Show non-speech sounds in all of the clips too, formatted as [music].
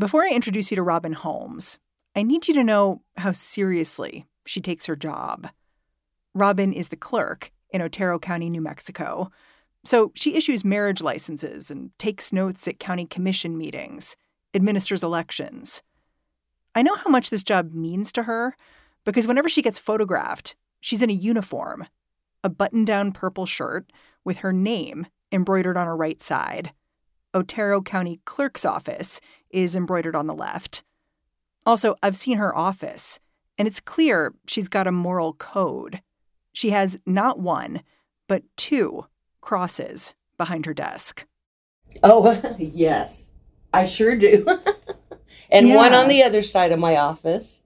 Before I introduce you to Robyn Holmes, I need you to know how seriously she takes her job. Robyn is the clerk in Otero County, New Mexico. So she issues marriage licenses and takes notes at county commission meetings, administers elections. I know how much this job means to her because whenever she gets photographed, she's in a uniform, a button down purple shirt with her name embroidered on her right side. Otero County Clerk's Office is embroidered on the left. Also, I've seen her office, and it's clear she's got a moral code. She has not one, but two crosses behind her desk. Oh, [laughs] yes, I sure do. [laughs] and yeah. one on the other side of my office.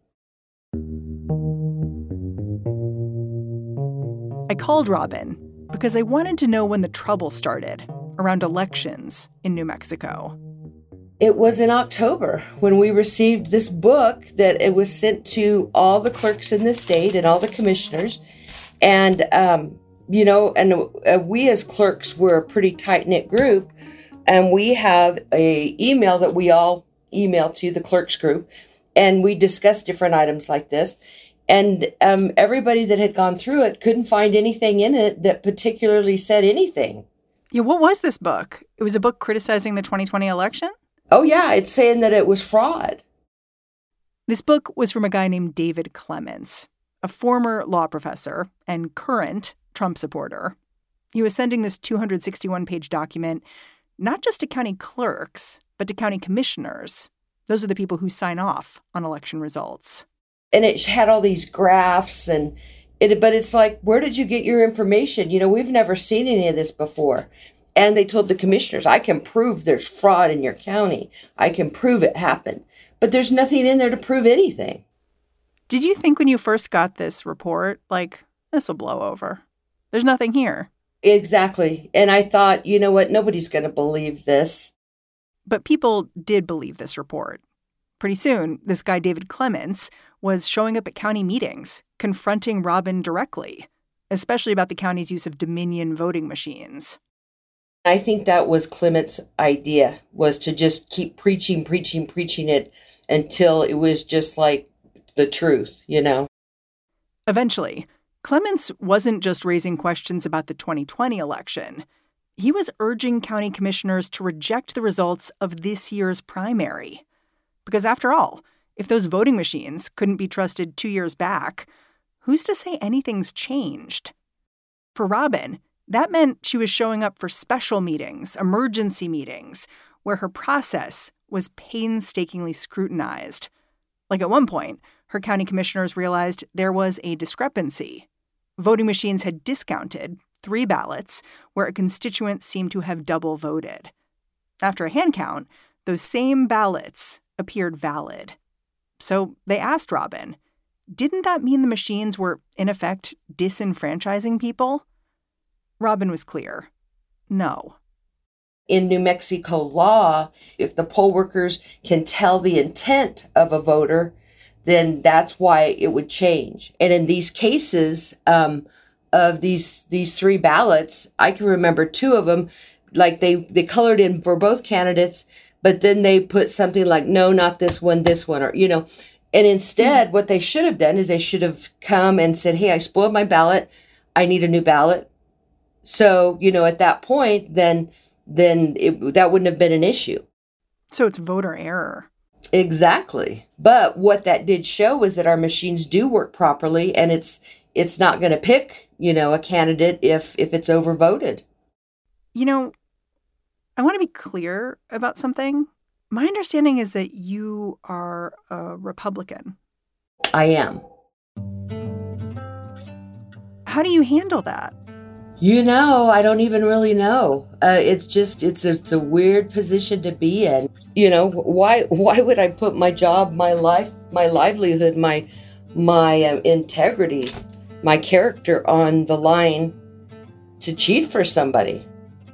I called Robyn because I wanted to know when the trouble started around elections in New Mexico. It was in October when we received this book that it was sent to all the clerks in the state and all the commissioners. And, um, you know, and uh, we as clerks were a pretty tight knit group. And we have a email that we all email to the clerks group. And we discuss different items like this. And um, everybody that had gone through it couldn't find anything in it that particularly said anything. Yeah, what was this book? It was a book criticizing the 2020 election? Oh, yeah, it's saying that it was fraud. This book was from a guy named David Clements, a former law professor and current Trump supporter. He was sending this 261 page document not just to county clerks, but to county commissioners. Those are the people who sign off on election results. And it had all these graphs and it, but it's like, where did you get your information? You know, we've never seen any of this before. And they told the commissioners, I can prove there's fraud in your county. I can prove it happened. But there's nothing in there to prove anything. Did you think when you first got this report, like, this will blow over? There's nothing here. Exactly. And I thought, you know what? Nobody's going to believe this. But people did believe this report. Pretty soon, this guy, David Clements, was showing up at county meetings, confronting Robyn directly, especially about the county's use of Dominion voting machines. I think that was Clement's idea was to just keep preaching, preaching, preaching it until it was just like the truth, you know. Eventually, Clements wasn't just raising questions about the 2020 election. He was urging county commissioners to reject the results of this year's primary. Because after all, if those voting machines couldn't be trusted two years back, who's to say anything's changed? For Robyn, that meant she was showing up for special meetings, emergency meetings, where her process was painstakingly scrutinized. Like at one point, her county commissioners realized there was a discrepancy. Voting machines had discounted three ballots where a constituent seemed to have double voted. After a hand count, those same ballots appeared valid. So they asked Robyn, didn't that mean the machines were, in effect, disenfranchising people? Robyn was clear. No. In New Mexico law, if the poll workers can tell the intent of a voter, then that's why it would change. And in these cases um, of these these three ballots, I can remember two of them, like they they colored in for both candidates, but then they put something like no not this one this one or you know. And instead what they should have done is they should have come and said hey i spoiled my ballot. I need a new ballot so you know at that point then then it, that wouldn't have been an issue so it's voter error exactly but what that did show was that our machines do work properly and it's it's not going to pick you know a candidate if if it's overvoted you know I want to be clear about something. My understanding is that you are a Republican. I am. How do you handle that? You know, I don't even really know. Uh, it's just it's a, it's a weird position to be in. You know, why why would I put my job, my life, my livelihood, my my uh, integrity, my character on the line to cheat for somebody?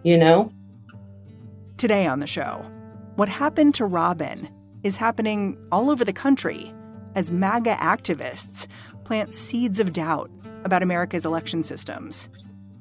You know. Today on the show, what happened to Robyn is happening all over the country as MAGA activists plant seeds of doubt about America's election systems.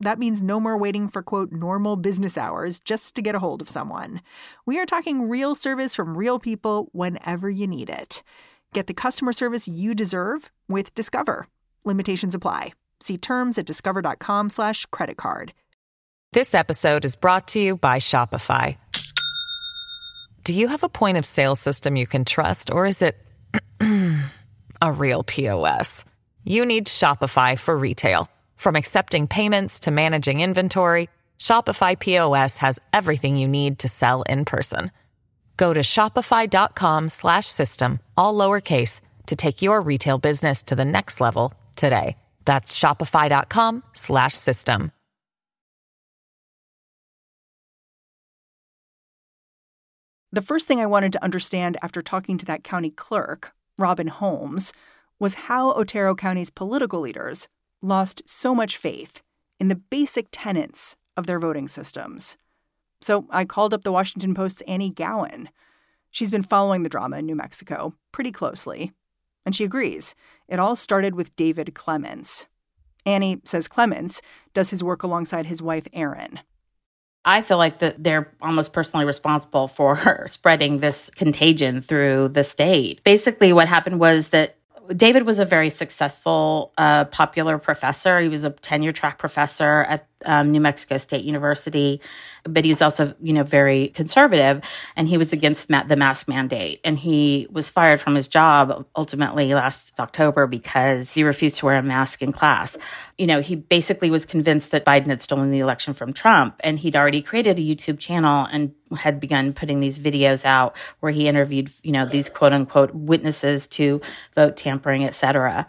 that means no more waiting for quote normal business hours just to get a hold of someone. We are talking real service from real people whenever you need it. Get the customer service you deserve with Discover. Limitations apply. See terms at discover.com/slash credit card. This episode is brought to you by Shopify. Do you have a point of sale system you can trust, or is it [clears throat] a real POS? You need Shopify for retail. From accepting payments to managing inventory, Shopify POS has everything you need to sell in person. Go to shopify.com/system all lowercase to take your retail business to the next level today. That's shopify.com/system. The first thing I wanted to understand after talking to that county clerk, Robyn Holmes, was how Otero County's political leaders lost so much faith in the basic tenets of their voting systems. So I called up the Washington Post's Annie Gowen. She's been following the drama in New Mexico pretty closely, and she agrees. It all started with David Clements. Annie says Clements does his work alongside his wife, Erin. I feel like that they're almost personally responsible for [laughs] spreading this contagion through the state. Basically, what happened was that David was a very successful, uh, popular professor. He was a tenure track professor at um, New Mexico State University, but he was also, you know, very conservative, and he was against ma- the mask mandate. And he was fired from his job ultimately last October because he refused to wear a mask in class. You know, he basically was convinced that Biden had stolen the election from Trump, and he'd already created a YouTube channel and had begun putting these videos out where he interviewed, you know, these quote unquote witnesses to vote tampering, et cetera.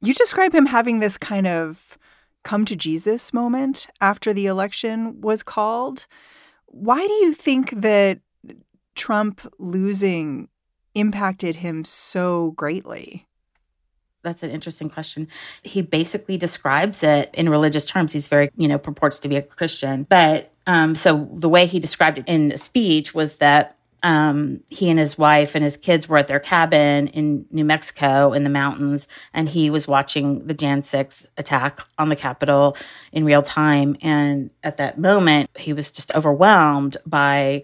You describe him having this kind of come to Jesus moment after the election was called. Why do you think that Trump losing impacted him so greatly? That's an interesting question. He basically describes it in religious terms. He's very, you know, purports to be a Christian. But um, so the way he described it in speech was that um, he and his wife and his kids were at their cabin in New Mexico in the mountains, and he was watching the Jan 6 attack on the Capitol in real time. And at that moment, he was just overwhelmed by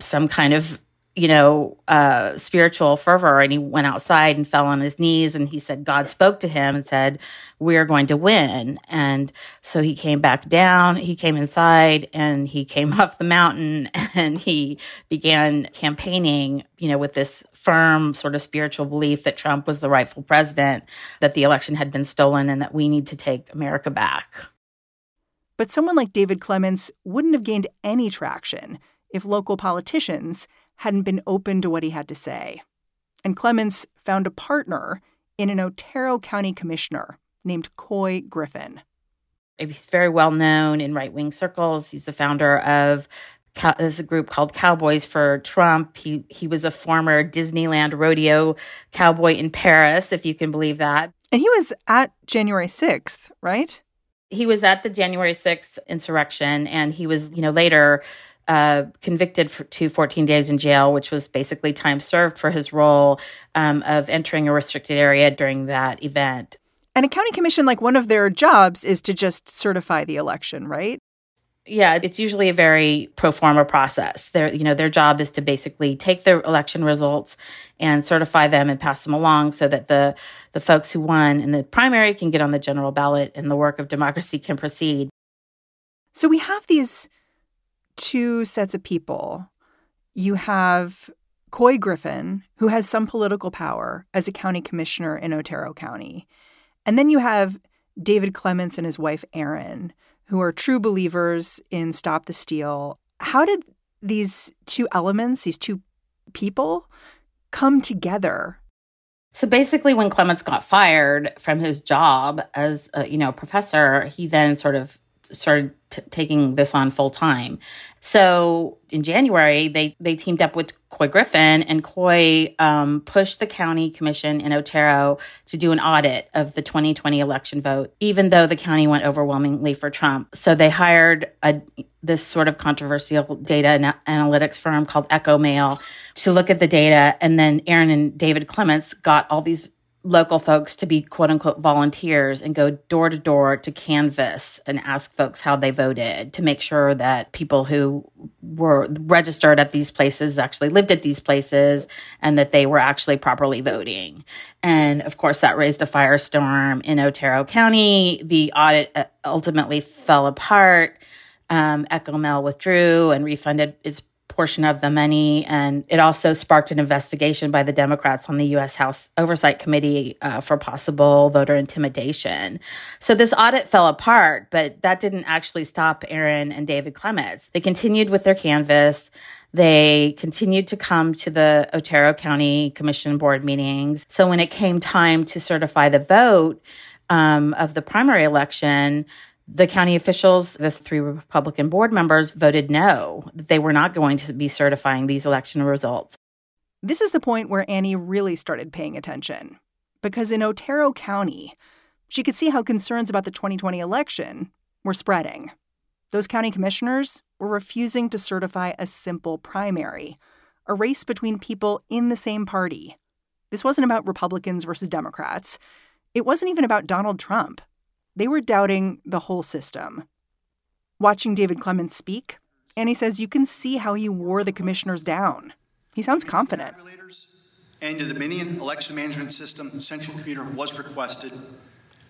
some kind of you know, uh, spiritual fervor. And he went outside and fell on his knees and he said, God spoke to him and said, We're going to win. And so he came back down, he came inside and he came [laughs] off the mountain [laughs] and he began campaigning, you know, with this firm sort of spiritual belief that Trump was the rightful president, that the election had been stolen and that we need to take America back. But someone like David Clements wouldn't have gained any traction if local politicians hadn't been open to what he had to say. And Clements found a partner in an Otero County commissioner named Couy Griffin. He's very well known in right wing circles. He's the founder of there's a group called Cowboys for Trump. He he was a former Disneyland rodeo cowboy in Paris, if you can believe that. And he was at January 6th, right? He was at the January 6th insurrection and he was, you know, later uh, convicted for, to 14 days in jail, which was basically time served for his role um, of entering a restricted area during that event. And a county commission, like one of their jobs is to just certify the election, right? Yeah, it's usually a very pro forma process. Their, you know, their job is to basically take the election results and certify them and pass them along so that the the folks who won in the primary can get on the general ballot and the work of democracy can proceed. So we have these two sets of people. You have Couy Griffin, who has some political power as a county commissioner in Otero County. And then you have David Clements and his wife, Erin, who are true believers in Stop the Steal. How did these two elements, these two people, come together? So basically, when Clements got fired from his job as a you know professor, he then sort of started t- taking this on full time. So in January, they they teamed up with Couy Griffin, and Couy um, pushed the county commission in Otero to do an audit of the 2020 election vote, even though the county went overwhelmingly for Trump. So they hired a this sort of controversial data analytics firm called Echomail to look at the data, and then Erin and David Clements got all these local folks to be quote unquote volunteers and go door to door to canvass and ask folks how they voted to make sure that people who were registered at these places actually lived at these places and that they were actually properly voting. And of course, that raised a firestorm in Otero County. The audit uh, ultimately fell apart. Um, Echomail withdrew and refunded its portion of the money. And it also sparked an investigation by the Democrats on the U.S. House Oversight Committee uh, for possible voter intimidation. So this audit fell apart, but that didn't actually stop Erin and David Clements. They continued with their canvass. They continued to come to the Otero County Commission board meetings. So when it came time to certify the vote um, of the primary election, the county officials, the three Republican board members voted no, they were not going to be certifying these election results. This is the point where Annie really started paying attention. Because in Otero County, she could see how concerns about the 2020 election were spreading. Those county commissioners were refusing to certify a simple primary, a race between people in the same party. This wasn't about Republicans versus Democrats. It wasn't even about Donald Trump. They were doubting the whole system. Watching David Clements speak, Annie says you can see how he wore the commissioners down. He sounds confident. And the Dominion election management system central computer was requested,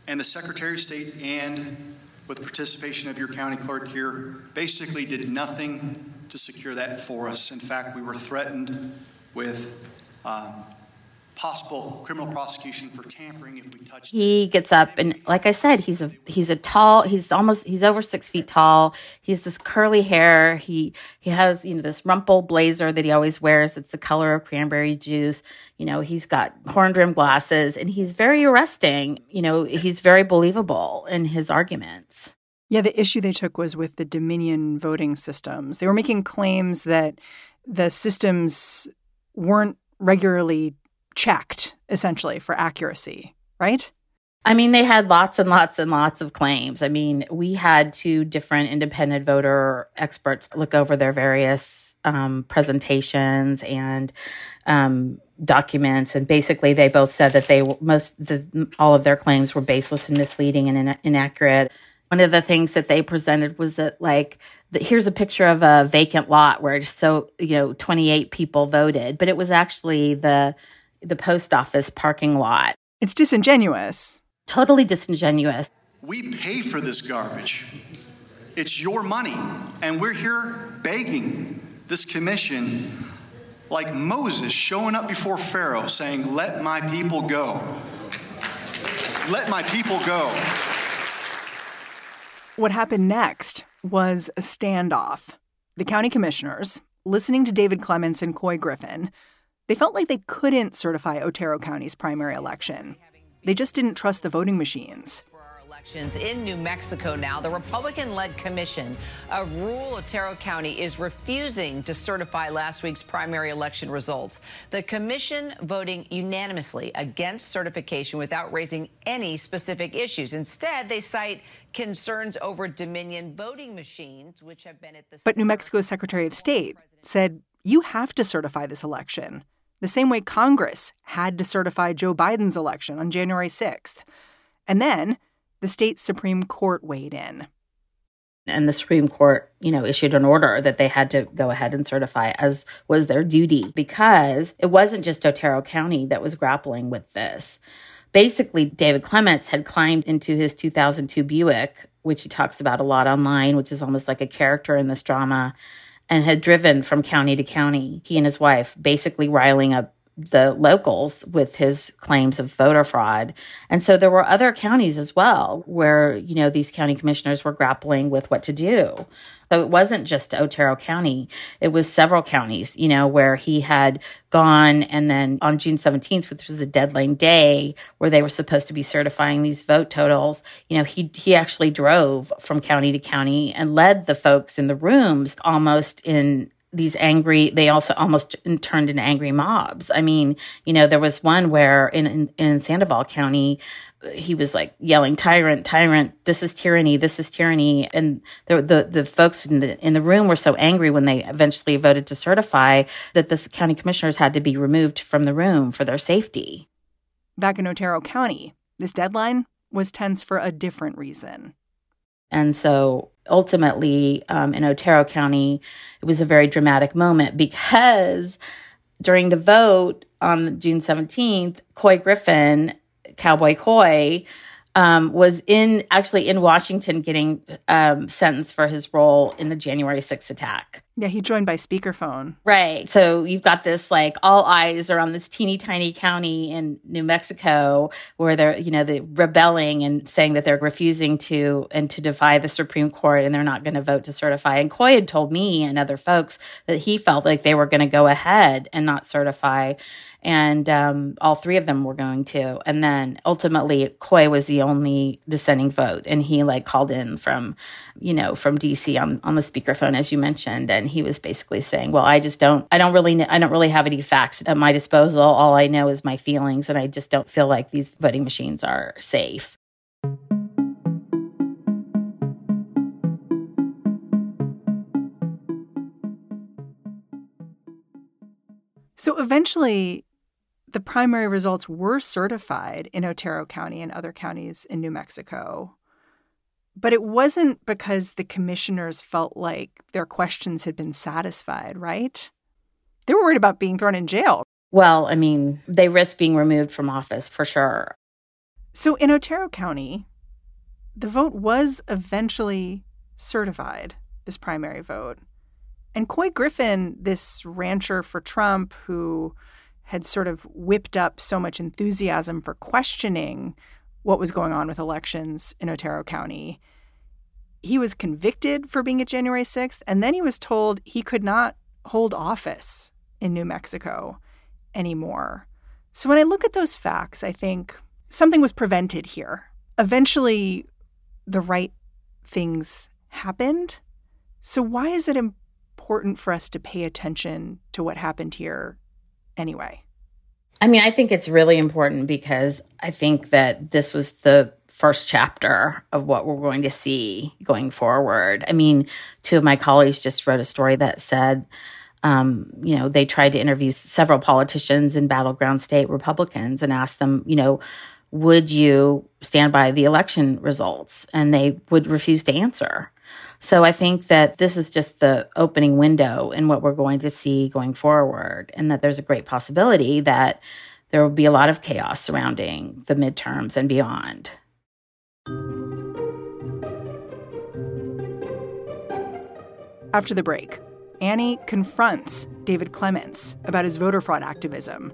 and the Secretary of State and with participation of your county clerk here basically did nothing to secure that for us. In fact, we were threatened with um, possible criminal prosecution for tampering if we touch. He gets up and, like I said, he's a he's a tall. He's almost he's over six feet tall. He has this curly hair. He he has you know this rumple blazer that he always wears. It's the color of cranberry juice. You know he's got horn rimmed glasses and he's very arresting. You know he's very believable in his arguments. Yeah, the issue they took was with the Dominion voting systems. They were making claims that the systems weren't regularly checked essentially for accuracy, right? I mean, they had lots and lots and lots of claims. I mean, we had two different independent voter experts look over their various um, presentations and um, documents, and basically, they both said that they most the, all of their claims were baseless and misleading and in, inaccurate. One of the things that they presented was that, like, the, here's a picture of a vacant lot where so you know 28 people voted, but it was actually the the post office parking lot. It's disingenuous. Totally disingenuous. We pay for this garbage. It's your money. And we're here begging this commission, like Moses showing up before Pharaoh saying, Let my people go. Let my people go. What happened next was a standoff. The county commissioners, listening to David Clements and Couy Griffin, they felt like they couldn't certify Otero County's primary election. They just didn't trust the voting machines. Elections in New Mexico now. The Republican led commission of rural Otero County is refusing to certify last week's primary election results. The commission voting unanimously against certification without raising any specific issues. Instead, they cite concerns over Dominion voting machines, which have been at the. But New Mexico's Secretary of State said you have to certify this election the same way Congress had to certify Joe Biden's election on January 6th. And then the state Supreme Court weighed in. And the Supreme Court, you know, issued an order that they had to go ahead and certify as was their duty because it wasn't just Otero County that was grappling with this. Basically, David Clements had climbed into his 2002 Buick which he talks about a lot online, which is almost like a character in this drama, and had driven from county to county, he and his wife, basically riling up the locals with his claims of voter fraud. And so there were other counties as well where, you know, these county commissioners were grappling with what to do. So it wasn't just Otero County. It was several counties, you know, where he had gone and then on June 17th, which was the deadline day where they were supposed to be certifying these vote totals, you know, he he actually drove from county to county and led the folks in the rooms almost in these angry they also almost turned into angry mobs. I mean you know there was one where in in, in sandoval county he was like yelling tyrant tyrant this is tyranny this is tyranny. And the the, the folks in the in the room were so angry when they eventually voted to certify that the county commissioners had to be removed from the room for their safety. Back in otero county this deadline was tense for a different reason. And so ultimately um, in Otero County, it was a very dramatic moment because during the vote on June 17th, Couy Griffin, Cowboy Couy, um, was in actually in Washington getting um, sentenced for his role in the January 6th attack. Yeah, he joined by speakerphone. Right. So you've got this like all eyes are on this teeny tiny county in New Mexico where they're, you know, they're rebelling and saying that they're refusing to and to defy the Supreme Court and they're not going to vote to certify. And Couy had told me and other folks that he felt like they were going to go ahead and not certify. And um, all three of them were going to. And then ultimately, Couy was the only dissenting vote. And he like called in from, you know, from DC on, on the speakerphone, as you mentioned. And and he was basically saying, "Well, I just don't I don't really I don't really have any facts at my disposal. All I know is my feelings and I just don't feel like these voting machines are safe." So eventually the primary results were certified in Otero County and other counties in New Mexico. But it wasn't because the commissioners felt like their questions had been satisfied, right? They were worried about being thrown in jail. Well, I mean, they risk being removed from office for sure. So in Otero County, the vote was eventually certified, this primary vote. And Couy Griffin, this rancher for Trump who had sort of whipped up so much enthusiasm for questioning what was going on with elections in Otero County. He was convicted for being at January 6th, and then he was told he could not hold office in New Mexico anymore. So when I look at those facts, I think something was prevented here. Eventually, the right things happened. So, why is it important for us to pay attention to what happened here anyway? I mean, I think it's really important because I think that this was the first chapter of what we're going to see going forward. I mean, two of my colleagues just wrote a story that said, um, you know, they tried to interview several politicians in battleground state Republicans and asked them, you know, would you stand by the election results? And they would refuse to answer. So I think that this is just the opening window in what we're going to see going forward, and that there's a great possibility that there will be a lot of chaos surrounding the midterms and beyond. After the break, Annie confronts David Clements about his voter fraud activism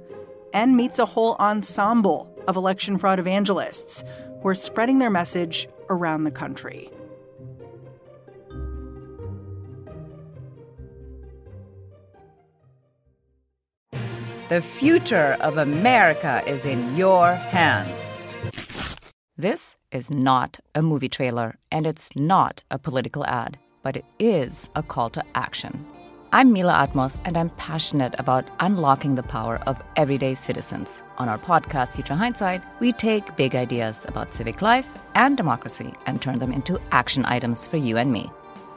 and meets a whole ensemble of election fraud evangelists who are spreading their message around the country. The future of America is in your hands. This is not a movie trailer, and it's not a political ad, but it is a call to action. I'm Mila Atmos, and I'm passionate about unlocking the power of everyday citizens. On our podcast, Future Hindsight, we take big ideas about civic life and democracy and turn them into action items for you and me.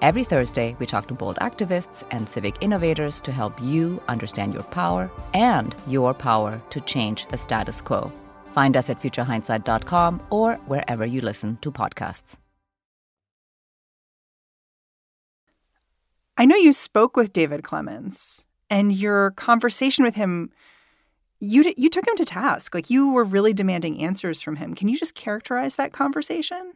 Every Thursday, we talk to bold activists and civic innovators to help you understand your power and your power to change the status quo. Find us at futurehindsight.com or wherever you listen to podcasts. I know you spoke with David Clements, and your conversation with him, you you took him to task. Like you were really demanding answers from him. Can you just characterize that conversation?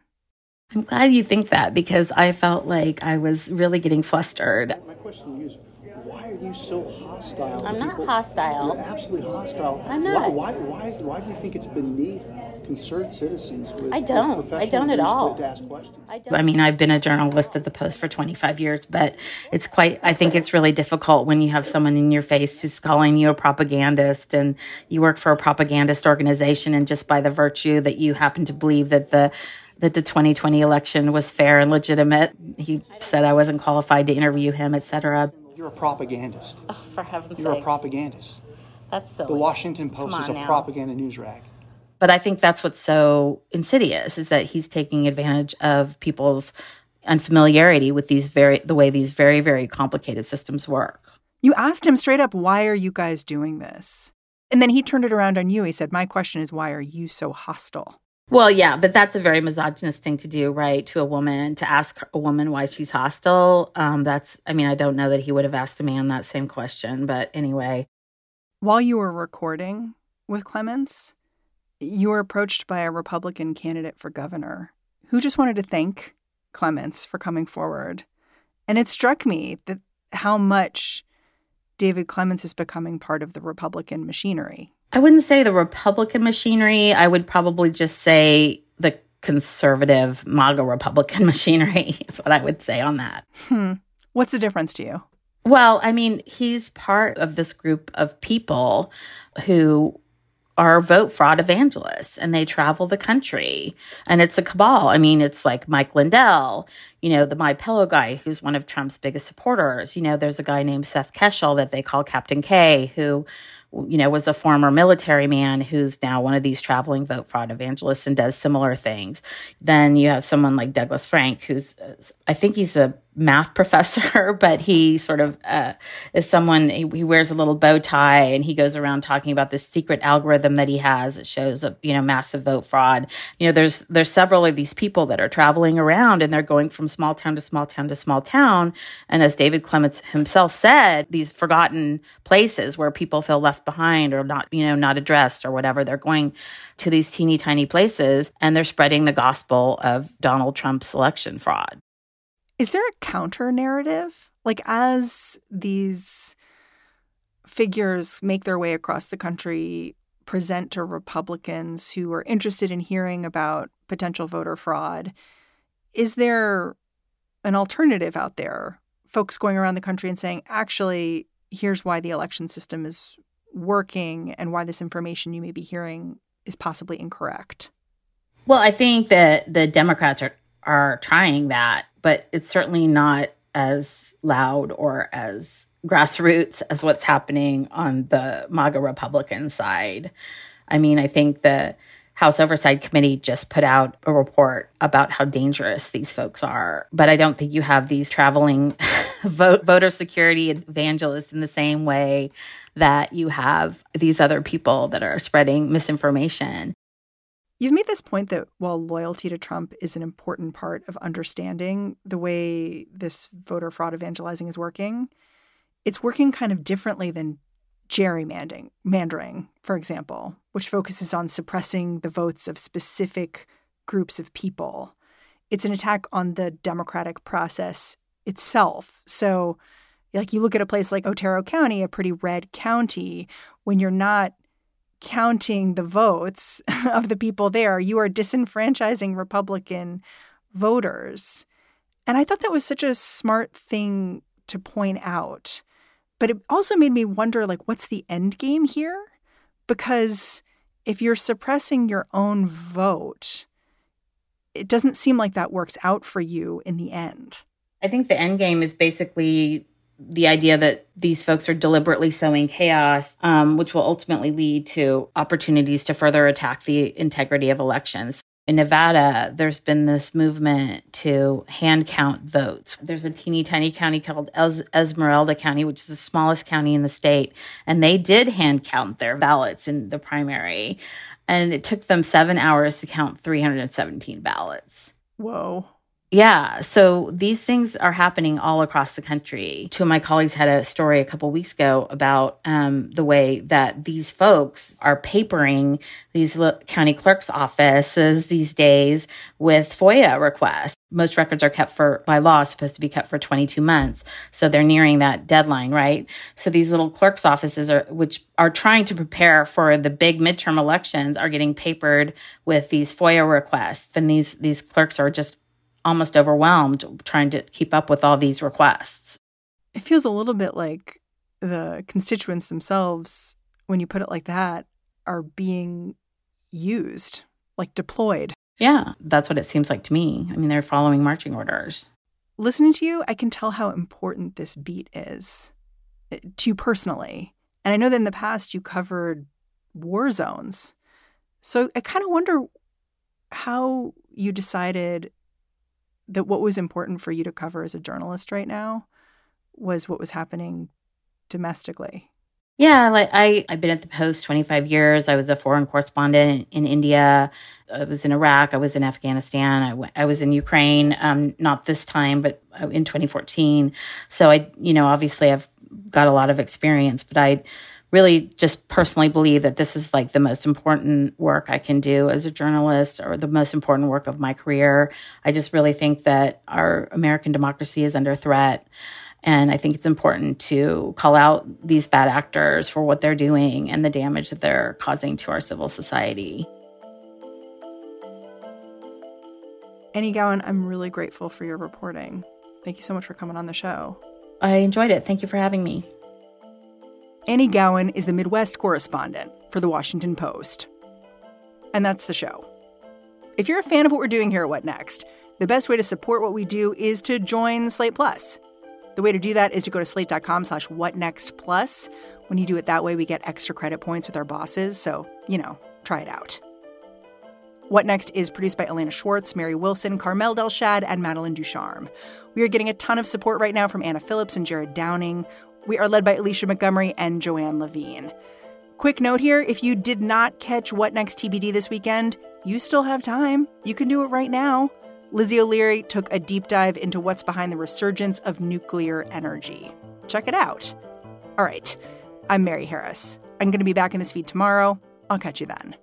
I'm glad you think that because I felt like I was really getting flustered. My question to you is why are you so hostile? I'm not people? hostile. You're absolutely hostile. I'm not. Why, why, why, why do you think it's beneath concerned citizens with I don't. I don't at professional all. views to, to ask questions? I, don't. I mean, I've been a journalist at the Post for 25 years, but it's quite, I think it's really difficult when you have someone in your face who's calling you a propagandist and you work for a propagandist organization. And just by the virtue that you happen to believe that the that the 2020 election was fair and legitimate. He said I wasn't qualified to interview him, etc. You're a propagandist. Oh, for heaven's sake. You're sake. a propagandist. That's silly. The Washington Post is a now. propaganda news rag. But I think that's what's so insidious is that he's taking advantage of people's unfamiliarity with these very the way these very very complicated systems work. You asked him straight up, why are you guys doing this? And then he turned it around on you. He said, My question is, why are you so hostile? Well, yeah, but that's a very misogynist thing to do, right? To a woman, to ask a woman why she's hostile. Um, that's, I mean, I don't know that he would have asked a man that same question, but anyway. While you were recording with Clements, you were approached by a Republican candidate for governor who just wanted to thank Clements for coming forward. And it struck me that how much David Clements is becoming part of the Republican machinery. I wouldn't say the Republican machinery. I would probably just say the conservative MAGA Republican [laughs] machinery is what I would say on that. Hmm. What's the difference to you? Well, I mean, he's part of this group of people who are vote fraud evangelists and they travel the country and it's a cabal. I mean, it's like Mike Lindell, you know, the My Pillow guy who's one of Trump's biggest supporters. You know, there's a guy named Seth Keshel that they call Captain K who you know, was a former military man who's now one of these traveling vote fraud evangelists and does similar things. Then you have someone like Douglas Frank, who's, uh, I think he's a math professor, [laughs] but he sort of uh, is someone, he, he wears a little bow tie and he goes around talking about this secret algorithm that he has that shows a, you know, massive vote fraud. You know, there's, there's several of these people that are traveling around and they're going from small town to small town to small town. And as David Clements himself said, these forgotten places where people feel left behind or not, you know, not addressed or whatever. They're going to these teeny tiny places and they're spreading the gospel of Donald Trump's election fraud. Is there a counter narrative? Like, as these figures make their way across the country, present to Republicans who are interested in hearing about potential voter fraud, is there an alternative out there? Folks going around the country and saying, actually, here's why the election system is working and why this information you may be hearing is possibly incorrect. Well, I think that the Democrats are are trying that, but it's certainly not as loud or as grassroots as what's happening on the MAGA Republican side. I mean, I think the House Oversight Committee just put out a report about how dangerous these folks are, but I don't think you have these traveling [laughs] vote, voter security evangelists in the same way that you have these other people that are spreading misinformation. You've made this point that while loyalty to Trump is an important part of understanding the way this voter fraud evangelizing is working, it's working kind of differently than gerrymandering, mandering, for example, which focuses on suppressing the votes of specific groups of people. It's an attack on the democratic process itself. So, like you look at a place like Otero County, a pretty red county, when you're not counting the votes [laughs] of the people there, you are disenfranchising Republican voters. And I thought that was such a smart thing to point out. But it also made me wonder like what's the end game here? Because if you're suppressing your own vote, it doesn't seem like that works out for you in the end. I think the end game is basically the idea that these folks are deliberately sowing chaos, um, which will ultimately lead to opportunities to further attack the integrity of elections. In Nevada, there's been this movement to hand count votes. There's a teeny tiny county called es- Esmeralda County, which is the smallest county in the state, and they did hand count their ballots in the primary. And it took them seven hours to count 317 ballots. Whoa. Yeah. So these things are happening all across the country. Two of my colleagues had a story a couple weeks ago about um, the way that these folks are papering these county clerk's offices these days with FOIA requests. Most records are kept for, by law, supposed to be kept for 22 months. So they're nearing that deadline, right? So these little clerk's offices are, which are trying to prepare for the big midterm elections are getting papered with these FOIA requests. And these, these clerks are just almost overwhelmed trying to keep up with all these requests. It feels a little bit like the constituents themselves, when you put it like that, are being used, like deployed. Yeah, that's what it seems like to me. I mean, they're following marching orders. Listening to you, I can tell how important this beat is eh, to you personally. And I know that in the past you covered war zones. So I kind of wonder how you decided that what was important for you to cover as a journalist right now was what was happening domestically. Yeah, like I, I've been at the Post 25 years. I was a foreign correspondent in, in India. I was in Iraq. I was in Afghanistan. I, w- I was in Ukraine, um, not this time, but uh, in 2014. So I, you know, obviously I've got a lot of experience, but I really just personally believe that this is like the most important work I can do as a journalist or the most important work of my career. I just really think that our American democracy is under threat. And I think it's important to call out these bad actors for what they're doing and the damage that they're causing to our civil society. Annie Gowen, I'm really grateful for your reporting. Thank you so much for coming on the show. I enjoyed it. Thank you for having me. Annie Gowen is the Midwest correspondent for The Washington Post. And that's the show. If you're a fan of what we're doing here at What Next, the best way to support what we do is to join Slate Plus. The way to do that is to go to slate.com slash whatnextplus. When you do it that way, we get extra credit points with our bosses. So, you know, try it out. What Next is produced by Elena Schwartz, Mary Wilson, Carmel Delshad, and Madeline Ducharme. We are getting a ton of support right now from Anna Phillips and Jared Downing. We are led by Alicia Montgomery and Joanne Levine. Quick note here if you did not catch What Next TBD this weekend, you still have time. You can do it right now. Lizzie O'Leary took a deep dive into what's behind the resurgence of nuclear energy. Check it out. All right, I'm Mary Harris. I'm going to be back in this feed tomorrow. I'll catch you then.